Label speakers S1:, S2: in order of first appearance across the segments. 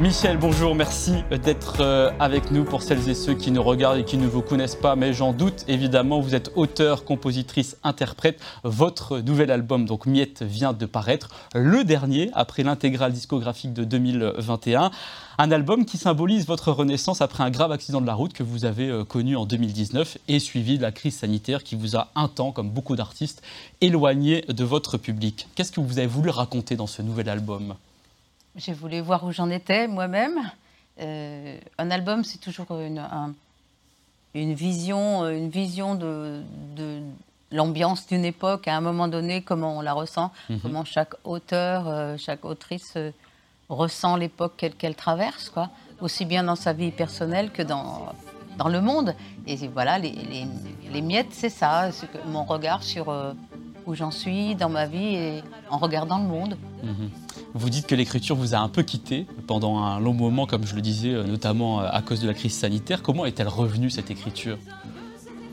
S1: Michel, bonjour, merci d'être euh, avec nous pour celles et ceux qui nous regardent et qui ne vous connaissent pas, mais j'en doute évidemment, vous êtes auteur, compositrice, interprète. Votre nouvel album, donc Miette, vient de paraître, le dernier après l'intégrale discographique de 2021. Un album qui symbolise votre renaissance après un grave accident de la route que vous avez euh, connu en 2019 et suivi de la crise sanitaire qui vous a un temps, comme beaucoup d'artistes, éloigné de votre public. Qu'est-ce que vous avez voulu raconter dans ce nouvel album?
S2: J'ai voulu voir où j'en étais moi-même. Euh, un album, c'est toujours une, une, vision, une vision de, de l'ambiance d'une époque, à un moment donné, comment on la ressent, mhm. comment chaque auteur, euh, chaque autrice euh, ressent l'époque qu'elle traverse, quoi, aussi bien dans sa vie personnelle que dans, dans le monde. Et voilà, les, les, les miettes, c'est ça, c'est mon regard sur où j'en suis dans ma vie et en regardant le monde. Mhm.
S1: Vous dites que l'écriture vous a un peu quitté pendant un long moment, comme je le disais, euh, notamment euh, à cause de la crise sanitaire. Comment est-elle revenue cette écriture?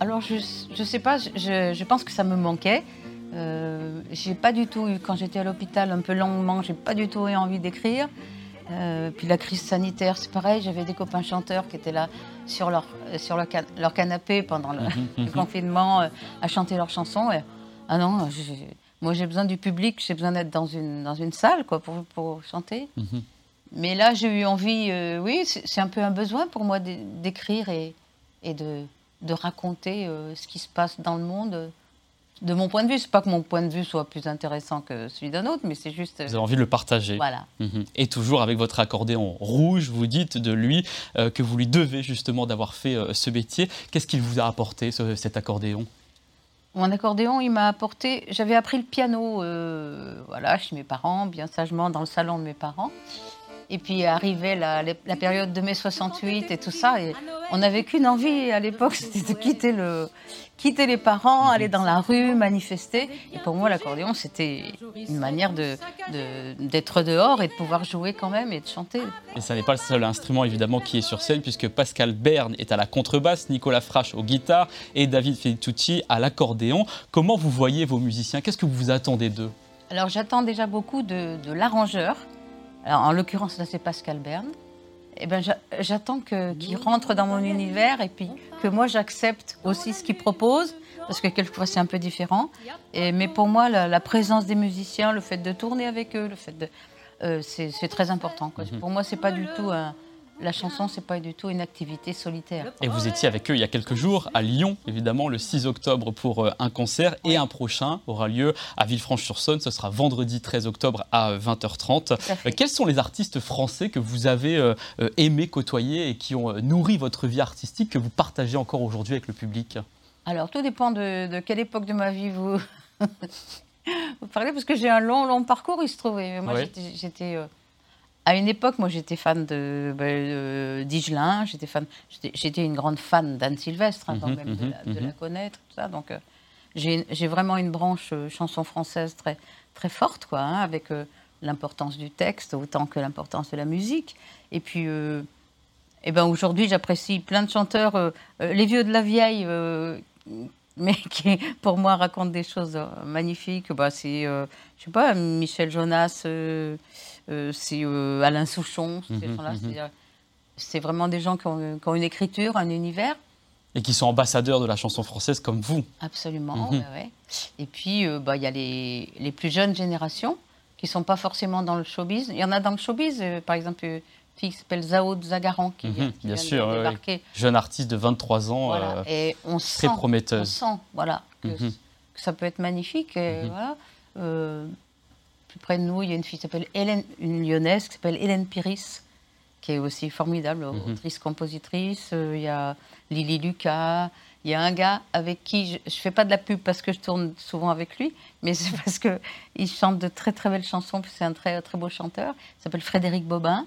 S2: Alors je ne sais pas, je, pense que ça me manquait. Euh, j'ai pas du tout eu, quand j'étais à l'hôpital un peu longuement, j'ai pas du tout eu envie d'écrire. Euh, puis la crise sanitaire, c'est pareil, j'avais des copains chanteurs qui étaient là sur leur, sur leur, leur canapé pendant le, mhm, mhm. confinement à chanter leurs chansons. Et, ah non, moi j'ai besoin du public, j'ai besoin d'être dans une, dans une salle quoi, pour, pour chanter. Mhm. Mais là j'ai eu envie, euh, oui, c'est un peu un besoin pour moi d'écrire et, et de, de raconter euh, ce qui se passe dans le monde. De mon point de vue, c'est pas que mon point de vue soit plus intéressant que celui d'un autre, mais c'est juste.
S1: Vous avez envie de le partager.
S2: Voilà.
S1: Mhm. Et toujours avec votre accordéon rouge, vous dites de lui euh, que vous lui devez justement d'avoir fait ce métier. Qu'est-ce qu'il vous a apporté, cet accordéon?
S2: Mon accordéon, il m'a apporté. J'avais appris le piano, euh, voilà, chez mes parents, bien sagement dans le salon de mes parents. Et puis arrivait la, la période de mai 68 et tout ça. Et on n'avait qu'une envie à l'époque, c'était de quitter, le, quitter les parents, aller dans la rue, manifester. Et pour moi, l'accordéon, c'était une manière d'être de, dehors et de pouvoir jouer quand même et de chanter.
S1: Et ça n'est pas le seul instrument évidemment qui est sur scène, puisque Pascal Berne est à la contrebasse, Nicolas Frache au guitare et David Felitucci à l'accordéon. Comment vous voyez vos musiciens? Qu'est-ce que vous attendez d'eux?
S2: Alors j'attends déjà beaucoup de, de l'arrangeur alors, en l'occurrence, là, c'est Pascal Berne. Eh ben, j'attends qu'il rentre dans mon univers et puis que moi, j'accepte aussi ce qu'il propose, parce que quelquefois, c'est un peu différent. Et, mais pour moi, la, présence des musiciens, le fait de tourner avec eux, le fait de, euh, c'est très important. Pour moi, c'est pas du tout un, la chanson, c'est pas du tout une activité solitaire.
S1: Et vous étiez avec eux il y a quelques jours à Lyon, évidemment, le 6 octobre pour euh, un concert et un prochain aura lieu à Villefranche-sur-Saône. Ce sera vendredi 13 octobre à 20h30. Euh, quels sont les artistes français que vous avez euh, aimé côtoyer et qui ont nourri votre vie artistique que vous partagez encore aujourd'hui avec le public?
S2: Alors, tout dépend de, quelle époque de ma vie vous, vous parlez, parce que j'ai un long, long parcours, il se trouve. Moi, j'étais à une époque, moi, j'étais fan de, ben, Digelin, j'étais fan, j'étais une grande fan d'Anne Sylvestre, avant hein, mhm, même de, la, mhm, mhm. connaître, tout ça. Donc, euh, j'ai vraiment une branche euh, chanson française très, très forte, quoi, hein, avec euh, l'importance du texte autant que l'importance de la musique. Et puis, eh ben, aujourd'hui, j'apprécie plein de chanteurs, les vieux de la vieille, mais qui, pour moi, racontent des choses magnifiques. Bah, c'est, je sais pas, Michel Jonas. Euh, c'est euh, Alain Souchon. Mhm, mhm. C'est vraiment des gens qui ont, une écriture, un univers.
S1: Et qui sont ambassadeurs de la chanson française comme vous.
S2: Absolument, mhm. Et puis, euh, bah, il y a les, les, plus jeunes générations qui ne sont pas forcément dans le showbiz. Il y en a dans le showbiz, par exemple, fille qui s'appelle Zao Zagaran, qui, vient,
S1: Bien sûr, de jeune artiste de 23 ans, et on très prometteuse.
S2: On sent voilà, que, ça peut être magnifique. Et, voilà près de nous, il y a une fille qui s'appelle Hélène, une lyonnaise qui s'appelle Hélène Piris, qui est aussi formidable, mhm. autrice-compositrice. Euh, il y a Lily Lucas. Il y a un gars avec qui je ne fais pas de la pub parce que je tourne souvent avec lui, mais c'est parce qu'il chante de très très belles chansons, c'est un très très beau chanteur. Il s'appelle Frédéric Bobin.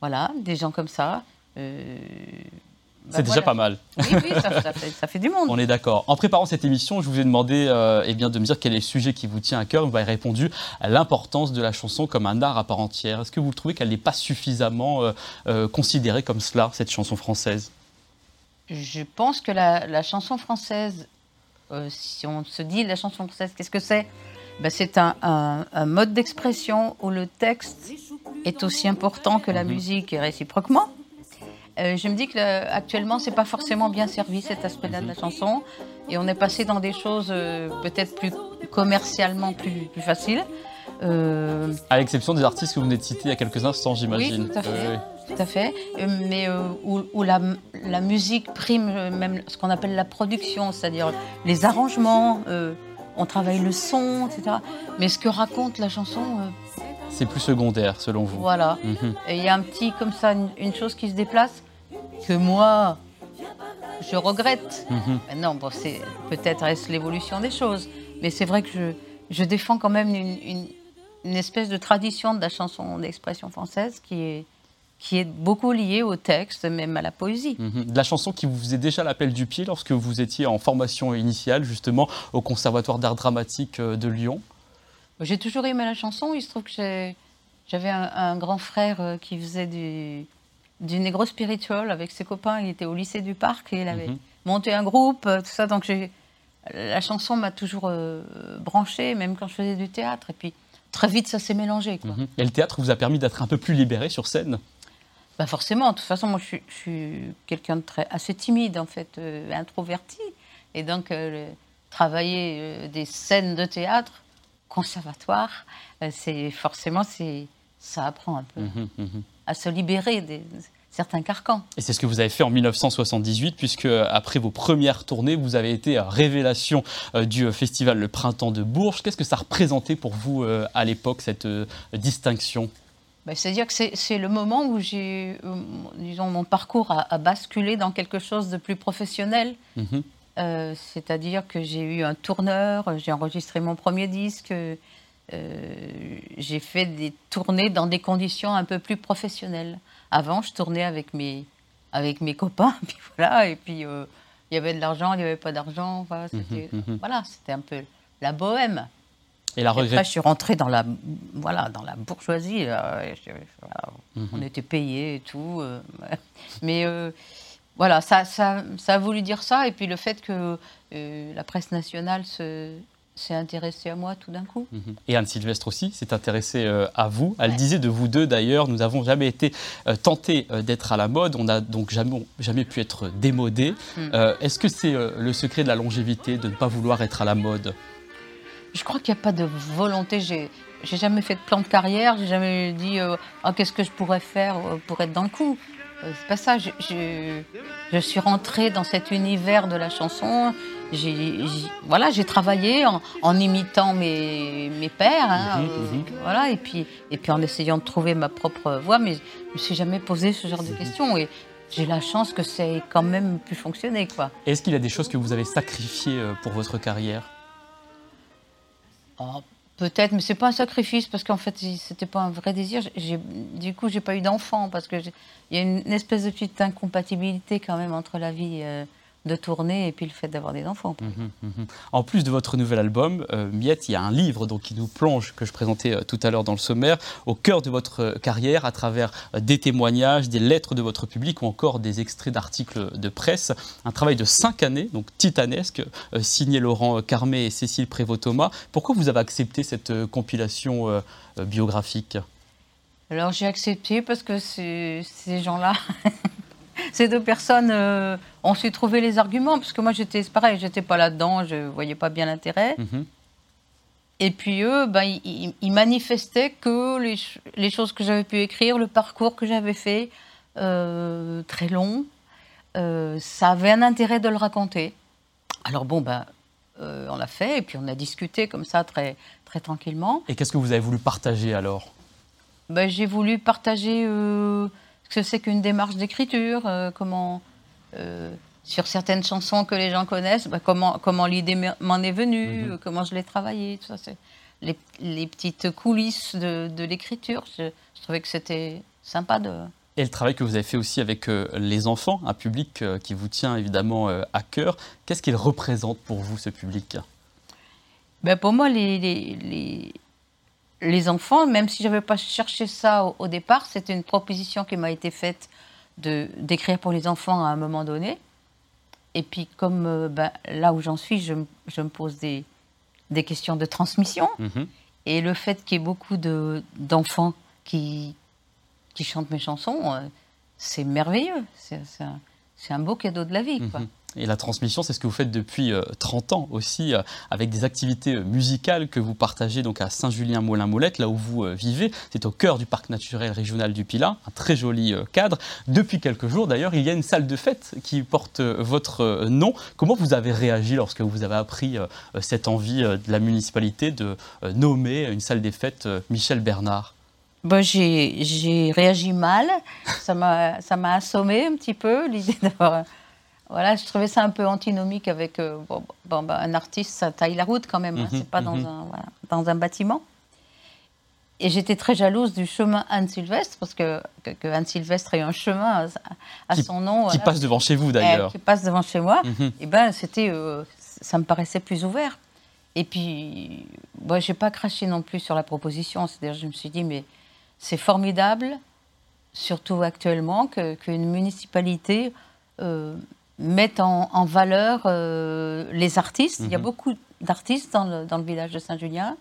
S2: Voilà, des gens comme ça. Euh,
S1: c'est déjà pas mal.
S2: Oui, oui, ça, fait, du monde.
S1: On est d'accord. En préparant cette émission, je vous ai demandé euh, eh bien, de me dire quel est le sujet qui vous tient à cœur. Vous avez répondu à l'importance de la chanson comme un art à part entière. Est-ce que vous trouvez qu'elle n'est pas suffisamment euh, considérée comme cela, cette chanson française?
S2: Je pense que la, chanson française, si on se dit la chanson française, qu'est-ce que c'est? Ben, C'est un, mode d'expression où le texte est aussi important que la mhm. musique et réciproquement. Euh, je me dis que actuellement, c'est pas forcément bien servi cet aspect-là de la chanson, et on est passé dans des choses euh, peut-être plus commercialement plus, plus faciles.
S1: Euh, à l'exception des artistes que vous venez de citer il y a quelques instants, j'imagine.
S2: Oui, tout à fait. Tout à fait. Mais où, la, la, musique prime même ce qu'on appelle la production, c'est-à-dire les arrangements, on travaille le son, etc. Mais ce que raconte la chanson,
S1: c'est plus secondaire selon vous.
S2: Voilà. Mhm. Et il y a un petit, comme ça, une, chose qui se déplace que moi, je regrette. Mhm. Non, bon, c'est peut-être est l'évolution des choses, mais c'est vrai que je, je, défends quand même une, une, espèce de tradition de la chanson d'expression française qui est qui est beaucoup liée au texte, même à la poésie.
S1: Mhm. De la chanson qui vous faisait déjà l'appel du pied lorsque vous étiez en formation initiale, justement, au Conservatoire d'art dramatique euh, de Lyon
S2: J'ai toujours aimé la chanson. Il se trouve que j'avais un, un, grand frère euh, qui faisait du, du négro spirituel avec ses copains. Il était au lycée du Parc et il avait mhm. monté un groupe, euh, tout ça. Donc la chanson m'a toujours euh, branché, même quand je faisais du théâtre. Et puis très vite, ça s'est mélangé. Mhm.
S1: Et le théâtre vous a permis d'être un peu plus libéré sur scène?
S2: Bah forcément, de toute façon, moi je suis, quelqu'un de très assez timide en fait, euh, introverti, et donc travailler des scènes de théâtre, conservatoire, c'est forcément c'est ça apprend un peu. Mhm, à se libérer de certains carcans.
S1: Et c'est ce que vous avez fait en 1978, puisque après vos premières tournées, vous avez été révélation euh, du festival Le Printemps de Bourges. Qu'est-ce que ça représentait pour vous euh, à l'époque, cette euh, distinction?
S2: Ben, C'est-à-dire que c'est le moment où j'ai, disons, mon parcours a, basculé dans quelque chose de plus professionnel. Mhm. C'est-à-dire que j'ai eu un tourneur, j'ai enregistré mon premier disque, euh, j'ai fait des tournées dans des conditions un peu plus professionnelles. Avant, je tournais avec mes, avec mes copains, puis voilà, et puis euh, il y avait de l'argent, il n'y avait pas d'argent. Voilà, mhm, c'était mhm. voilà, un peu la bohème. Et la regret... Après, je suis rentrée dans la, voilà, dans la bourgeoisie. Mhm. On était payés et tout. Euh, mais voilà, ça, ça, ça, a voulu dire ça. Et puis le fait que la presse nationale se, s'est intéressée à moi tout d'un coup. Mhm.
S1: Et Anne Sylvestre aussi s'est intéressée euh, à vous. Elle disait de vous deux d'ailleurs, nous n'avons jamais été euh, tentés euh, d'être à la mode, on n'a donc jamais, jamais pu être démodés. Mm. Est-ce que c'est le secret de la longévité de ne pas vouloir être à la mode?
S2: Je crois qu'il n'y a pas de volonté. J'ai, j'ai jamais fait de plan de carrière, j'ai jamais dit oh, qu'est-ce que je pourrais faire pour être dans le coup? C'est pas ça. Je, je, suis rentrée dans cet univers de la chanson j'ai voilà, j'ai travaillé en, imitant mes, mes pères, hein, mhm, euh, mhm. voilà, et puis, et puis en essayant de trouver ma propre voie, mais je ne me suis jamais posé ce genre de questions. Et j'ai la chance que c'est quand même pu fonctionner. quoi.
S1: Est-ce qu'il y a des choses que vous avez sacrifiées euh, pour votre carrière?
S2: Oh, Peut-être, mais c'est pas un sacrifice parce qu'en fait, c'était pas un vrai désir. Du coup, j'ai pas eu d'enfant parce que il y a une espèce de petite incompatibilité quand même entre la vie euh, de tourner et puis le fait d'avoir des enfants. Mhm,
S1: mhm. En plus de votre nouvel album, euh, Miette, il y a un livre donc, qui nous plonge, que je présentais euh, tout à l'heure dans le sommaire, au cœur de votre euh, carrière à travers des témoignages, des lettres de votre public ou encore des extraits d'articles de presse. Un travail de cinq années, donc titanesque, signé Laurent Carmé et Cécile Prévost-Thomas. Pourquoi vous avez accepté cette compilation biographique?
S2: Alors j'ai accepté parce que ces gens-là ces deux personnes euh, ont su trouver les arguments, parce que moi, j'étais pareil, j'étais pas là-dedans, je ne voyais pas bien l'intérêt. Mhm. Et puis eux, ben, ils, manifestaient que les, choses que j'avais pu écrire, le parcours que j'avais fait, euh, très long, euh, ça avait un intérêt de le raconter. Alors bon, ben, on l'a fait, et puis on a discuté comme ça très, très tranquillement.
S1: Et qu'est-ce que vous avez voulu partager alors?
S2: Ben, J'ai voulu partager ce que c'est qu'une démarche d'écriture, euh, comment, euh, sur certaines chansons que les gens connaissent, bah, comment, comment l'idée m'en est venue, mhm. comment je l'ai travaillée, tout ça. C'est les, petites coulisses de, l'écriture. Je, trouvais que c'était sympa de,
S1: Et le travail que vous avez fait aussi avec les enfants, un public qui vous tient évidemment à cœur. Qu'est-ce qu'il représente pour vous, ce public?
S2: Ben Pour moi, les, les, les, enfants, même si je n'avais pas cherché ça au, départ, c'était une proposition qui m'a été faite d'écrire pour les enfants à un moment donné. Et puis, comme ben, là où j'en suis, je, je, me pose des, des questions de transmission. Mhm. Et le fait qu'il y ait beaucoup d'enfants qui, qui chantent mes chansons, euh, c'est merveilleux. C'est un, un, beau cadeau de la vie. Quoi. Mhm.
S1: Et la transmission, c'est ce que vous faites depuis 30 euh, ans aussi, euh, avec des activités euh, musicales que vous partagez donc à Saint-Julien-Molin-Molette, là où vous vivez. C'est au cœur du parc naturel régional du Pilat, un très joli cadre. Depuis quelques jours, d'ailleurs, il y a une salle de fête qui porte votre nom. Comment vous avez réagi lorsque vous avez appris cette envie de la municipalité de nommer une salle des fêtes Michel Bernard?
S2: Bon, j'ai réagi mal. Ça m'a assommé un petit peu, l'idée d'avoir voilà, je trouvais ça un peu antinomique avec euh, bon, bah, un artiste, ça taille la route quand même, hein, mhm, c'est pas dans, mhm. un, dans un bâtiment. Et j'étais très jalouse du chemin Anne Sylvestre, parce que, que, Anne Sylvestre a eu un chemin à, son nom.
S1: Qui passe devant chez vous d'ailleurs.
S2: Qui passe devant chez moi. Mhm. Et ben, c'était, euh, ça me paraissait plus ouvert. Et puis, moi, j'ai pas craché non plus sur la proposition. C'est-à-dire, je me suis dit, mais c'est formidable, surtout actuellement, qu'une municipalité euh, mettent en, valeur euh, les artistes. Il y a mhm. beaucoup d'artistes dans le, dans le, village de Saint-Julien.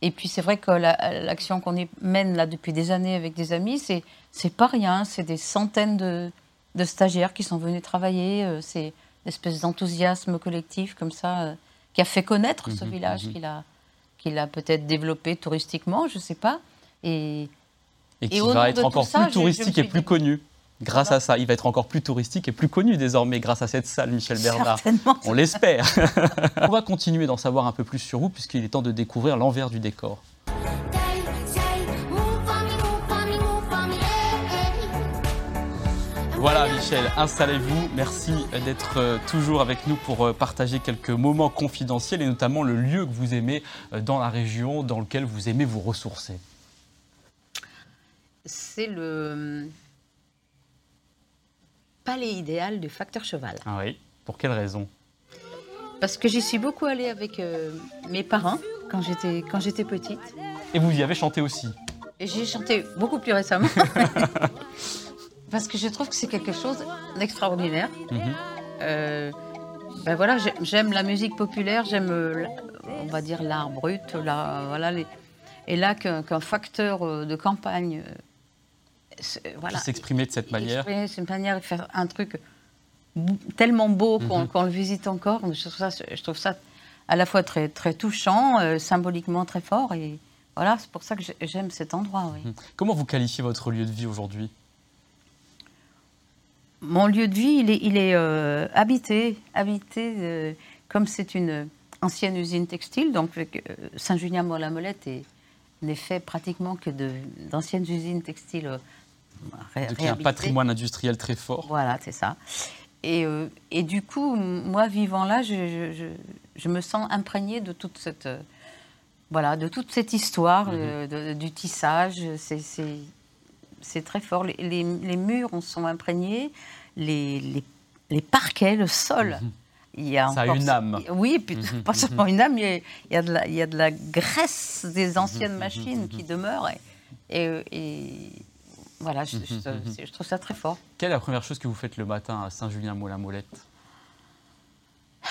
S2: Et puis c'est vrai que l'action qu'on mène là depuis des années avec des amis, c'est c'est pas rien. C'est des centaines de, de, stagiaires qui sont venus travailler. Euh, c'est une espèce d'enthousiasme collectif comme ça euh, qui a fait connaître ce mhm, village, mhm. qu'il a qu'il a peut-être développé touristiquement, je sais pas.
S1: Et, et qui va être encore plus touristique et plus connu. Grâce à ça, il va être encore plus touristique et plus connu désormais grâce à cette salle, Michel Bernard. On l'espère. On va continuer d'en savoir un peu plus sur vous puisqu'il est temps de découvrir l'envers du décor. Voilà Michel, installez-vous. Merci d'être euh, toujours avec nous pour euh, partager quelques moments confidentiels et notamment le lieu que vous aimez euh, dans la région, dans lequel vous aimez vous ressourcer.
S2: C'est le palais idéal du facteur cheval.
S1: Ah oui, pour quelle raison?
S2: Parce que j'y suis beaucoup allée avec euh, mes parents quand j'étais, quand j'étais petite.
S1: Et vous y avez chanté aussi?
S2: Et j'ai chanté beaucoup plus récemment. Parce que je trouve que c'est quelque chose d'extraordinaire. Mhm. Euh, ben voilà, j'aime la musique populaire, j'aime, euh, on va dire, l'art brut, la, voilà, les, et là qu'un facteur de campagne
S1: voilà, s'exprimer de cette manière.
S2: de cette manière, faire un truc tellement beau mhm. qu'on le visite encore. Je trouve, ça, je trouve ça à la fois très, très touchant, euh, symboliquement très fort. Et voilà, c'est pour ça que j'aime cet endroit. Mhm.
S1: Comment vous qualifiez votre lieu de vie aujourd'hui?
S2: Mon lieu de vie, il est, il est euh, habité, habité euh, comme c'est une ancienne usine textile. Donc Saint-Julien-Molette n'est fait pratiquement que d'anciennes usines textiles
S1: il y a un patrimoine industriel très fort.
S2: Voilà, c'est ça. Et, euh, et, du coup, moi, vivant là, je, je, je, me sens imprégnée de toute cette, euh, voilà, de toute cette histoire mhm. euh, du tissage. C'est très fort. Les, les, murs en sont imprégnés, les, les, les parquets, le sol.
S1: Mhm. Il y a ça a une âme.
S2: Oui, puis mhm. pas seulement une âme, il y, a, de la, il y a de la graisse des anciennes machines qui demeurent. et, et voilà, mhm, mhm, mhm. je, trouve ça très fort.
S1: Quelle est la première chose que vous faites le matin à Saint-Julien-Molin-Molette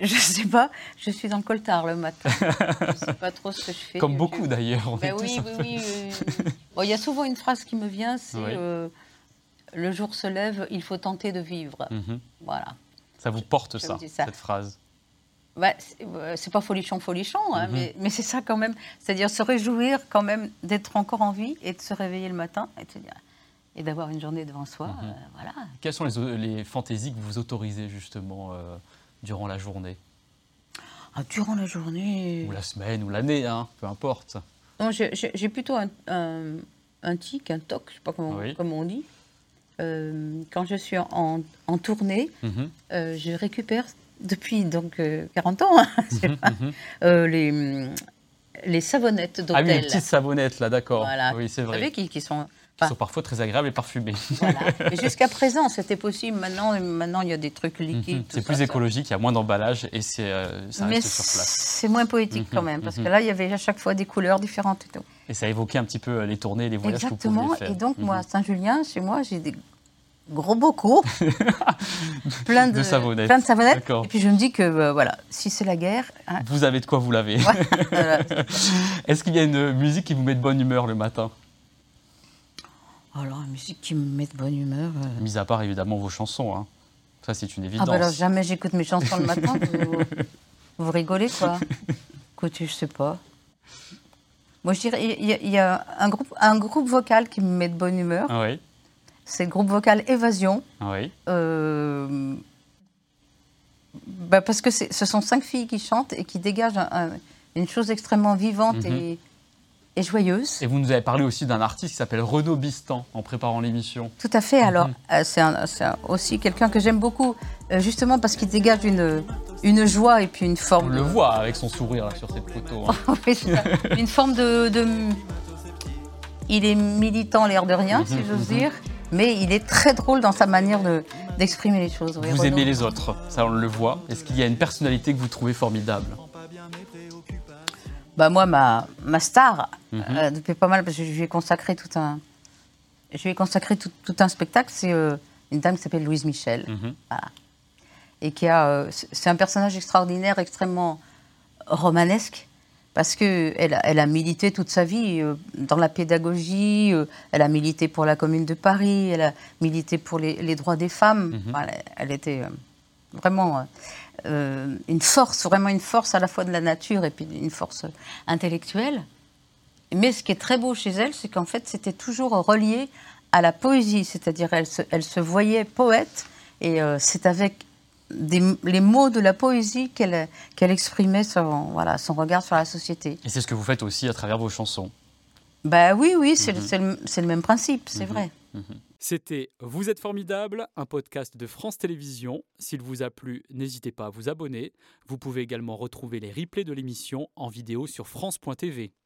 S2: Je ne sais pas, je suis dans le coltard le matin. je ne sais pas trop ce que je fais.
S1: Comme beaucoup d'ailleurs.
S2: Ben oui, oui, oui, il y a souvent une phrase qui me vient, c'est euh, le jour se lève, il faut tenter de vivre. Voilà.
S1: Ça vous porte ça, cette phrase
S2: bah, euh, c'est pas folichon, folichon, hein, mhm. mais, c'est ça quand même. C'est-à-dire se réjouir quand même d'être encore en vie et de se réveiller le matin et, et d'avoir une journée devant soi. Mhm. Euh, voilà.
S1: Quelles sont les, les, fantaisies que vous autorisez justement euh, durant la journée?
S2: Ah, Durant la journée.
S1: Ou la semaine, ou l'année, hein, peu importe.
S2: J'ai plutôt un, un, tic, un toc, je sais pas comment, on dit. quand je suis en, en tournée, mhm. je récupère depuis donc 40 euh, ans, hein, mhm, mhm. Euh, les, les savonnettes d'hôtel.
S1: Ah oui, les petites savonnettes, là, d'accord.
S2: Voilà.
S1: Oui, c'est vrai.
S2: Vous savez, qui, qui sont
S1: sont parfois très agréables et parfumés.
S2: Voilà. Et jusqu'à présent, c'était possible. Maintenant, maintenant, il y a des trucs liquides.
S1: Mhm. C'est plus écologique, il y a moins d'emballage et c'est, euh, ça
S2: Mais
S1: reste sur place.
S2: C'est moins poétique quand même, parce que là, il y avait à chaque fois des couleurs différentes et tout.
S1: Et ça évoquait un petit peu euh, les tournées les voyages
S2: Exactement.
S1: que vous faire.
S2: Et donc, moi, à Saint-Julien, chez moi, j'ai des gros bocaux, plein de,
S1: De savonnettes.
S2: plein de savonnettes. Et puis je me dis que, euh, voilà, si c'est la guerre, hein,
S1: Vous avez de quoi vous laver. Est-ce qu'il y a une musique qui vous met de bonne humeur le matin?
S2: Alors, la musique qui me met de bonne humeur. euh.
S1: Mis à part évidemment vos chansons. hein. Ça, c'est une
S2: Ah
S1: évidence.
S2: bah alors, jamais j'écoute mes chansons le matin. vous, vous rigolez, quoi. Écoutez, je sais pas. Moi, je dirais, il y, a- il y a un groupe, un groupe vocal qui me met de bonne humeur.
S1: Ah oui,
S2: C'est le groupe vocal Évasion.
S1: oui.
S2: Euh, bah, parce que ce sont cinq filles qui chantent et qui dégagent un- un- une chose extrêmement vivante
S1: Mhm.
S2: et, et joyeuse.
S1: Et vous nous avez parlé aussi d'un artiste qui s'appelle Renaud Bistan en préparant l'émission.
S2: Tout à fait. Alors,
S1: Mhm.
S2: euh, c'est aussi quelqu'un que j'aime beaucoup, euh, justement parce qu'il dégage une, une joie et puis une
S1: On
S2: forme.
S1: le
S2: de-
S1: voit avec son sourire là, sur cette photo. hein.
S2: Une forme de, de- Il est militant, l'air de rien, si
S1: Mhm,
S2: j'ose
S1: mhm.
S2: dire, mais il est très drôle dans sa manière de- d'exprimer les choses. oui,
S1: Vous
S2: Renaud.
S1: aimez les autres, ça on le voit. Est-ce qu'il y a une personnalité que vous trouvez formidable?
S2: Bah moi, ma, ma star, euh, depuis pas mal, parce que je lui ai consacré tout un, je lui ai consacré tout, tout un spectacle, c'est euh, une dame qui s'appelle Louise Michel,
S1: Mhm.
S2: et qui a, euh, c'est un personnage extraordinaire, extrêmement romanesque, parce que elle, a- milité toute sa vie euh, dans la pédagogie, euh, elle a milité pour la Commune de Paris, elle a milité pour les, les droits des femmes.
S1: Mhm.
S2: Enfin, elle, elle était euh, vraiment une force, vraiment une force à la fois de la nature et puis une force intellectuelle. Mais ce qui est très beau chez elle, c'est qu'en fait, c'était toujours relié à la poésie, c'est-à-dire elle se, elle se voyait poète et c'est avec des- les mots de la poésie qu'elle qu'elle exprimait son, voilà, son regard sur la société.
S1: Et c'est ce que vous faites aussi à travers vos chansons.
S2: Bah oui, oui, c'est c'est le, c'est le même principe, c'est
S1: Mhm.
S2: vrai.
S3: C'était Vous êtes formidable, un podcast de France Télévisions. S'il vous a plu, n'hésitez pas à vous abonner. Vous pouvez également retrouver les replays de l'émission en vidéo sur France.tv.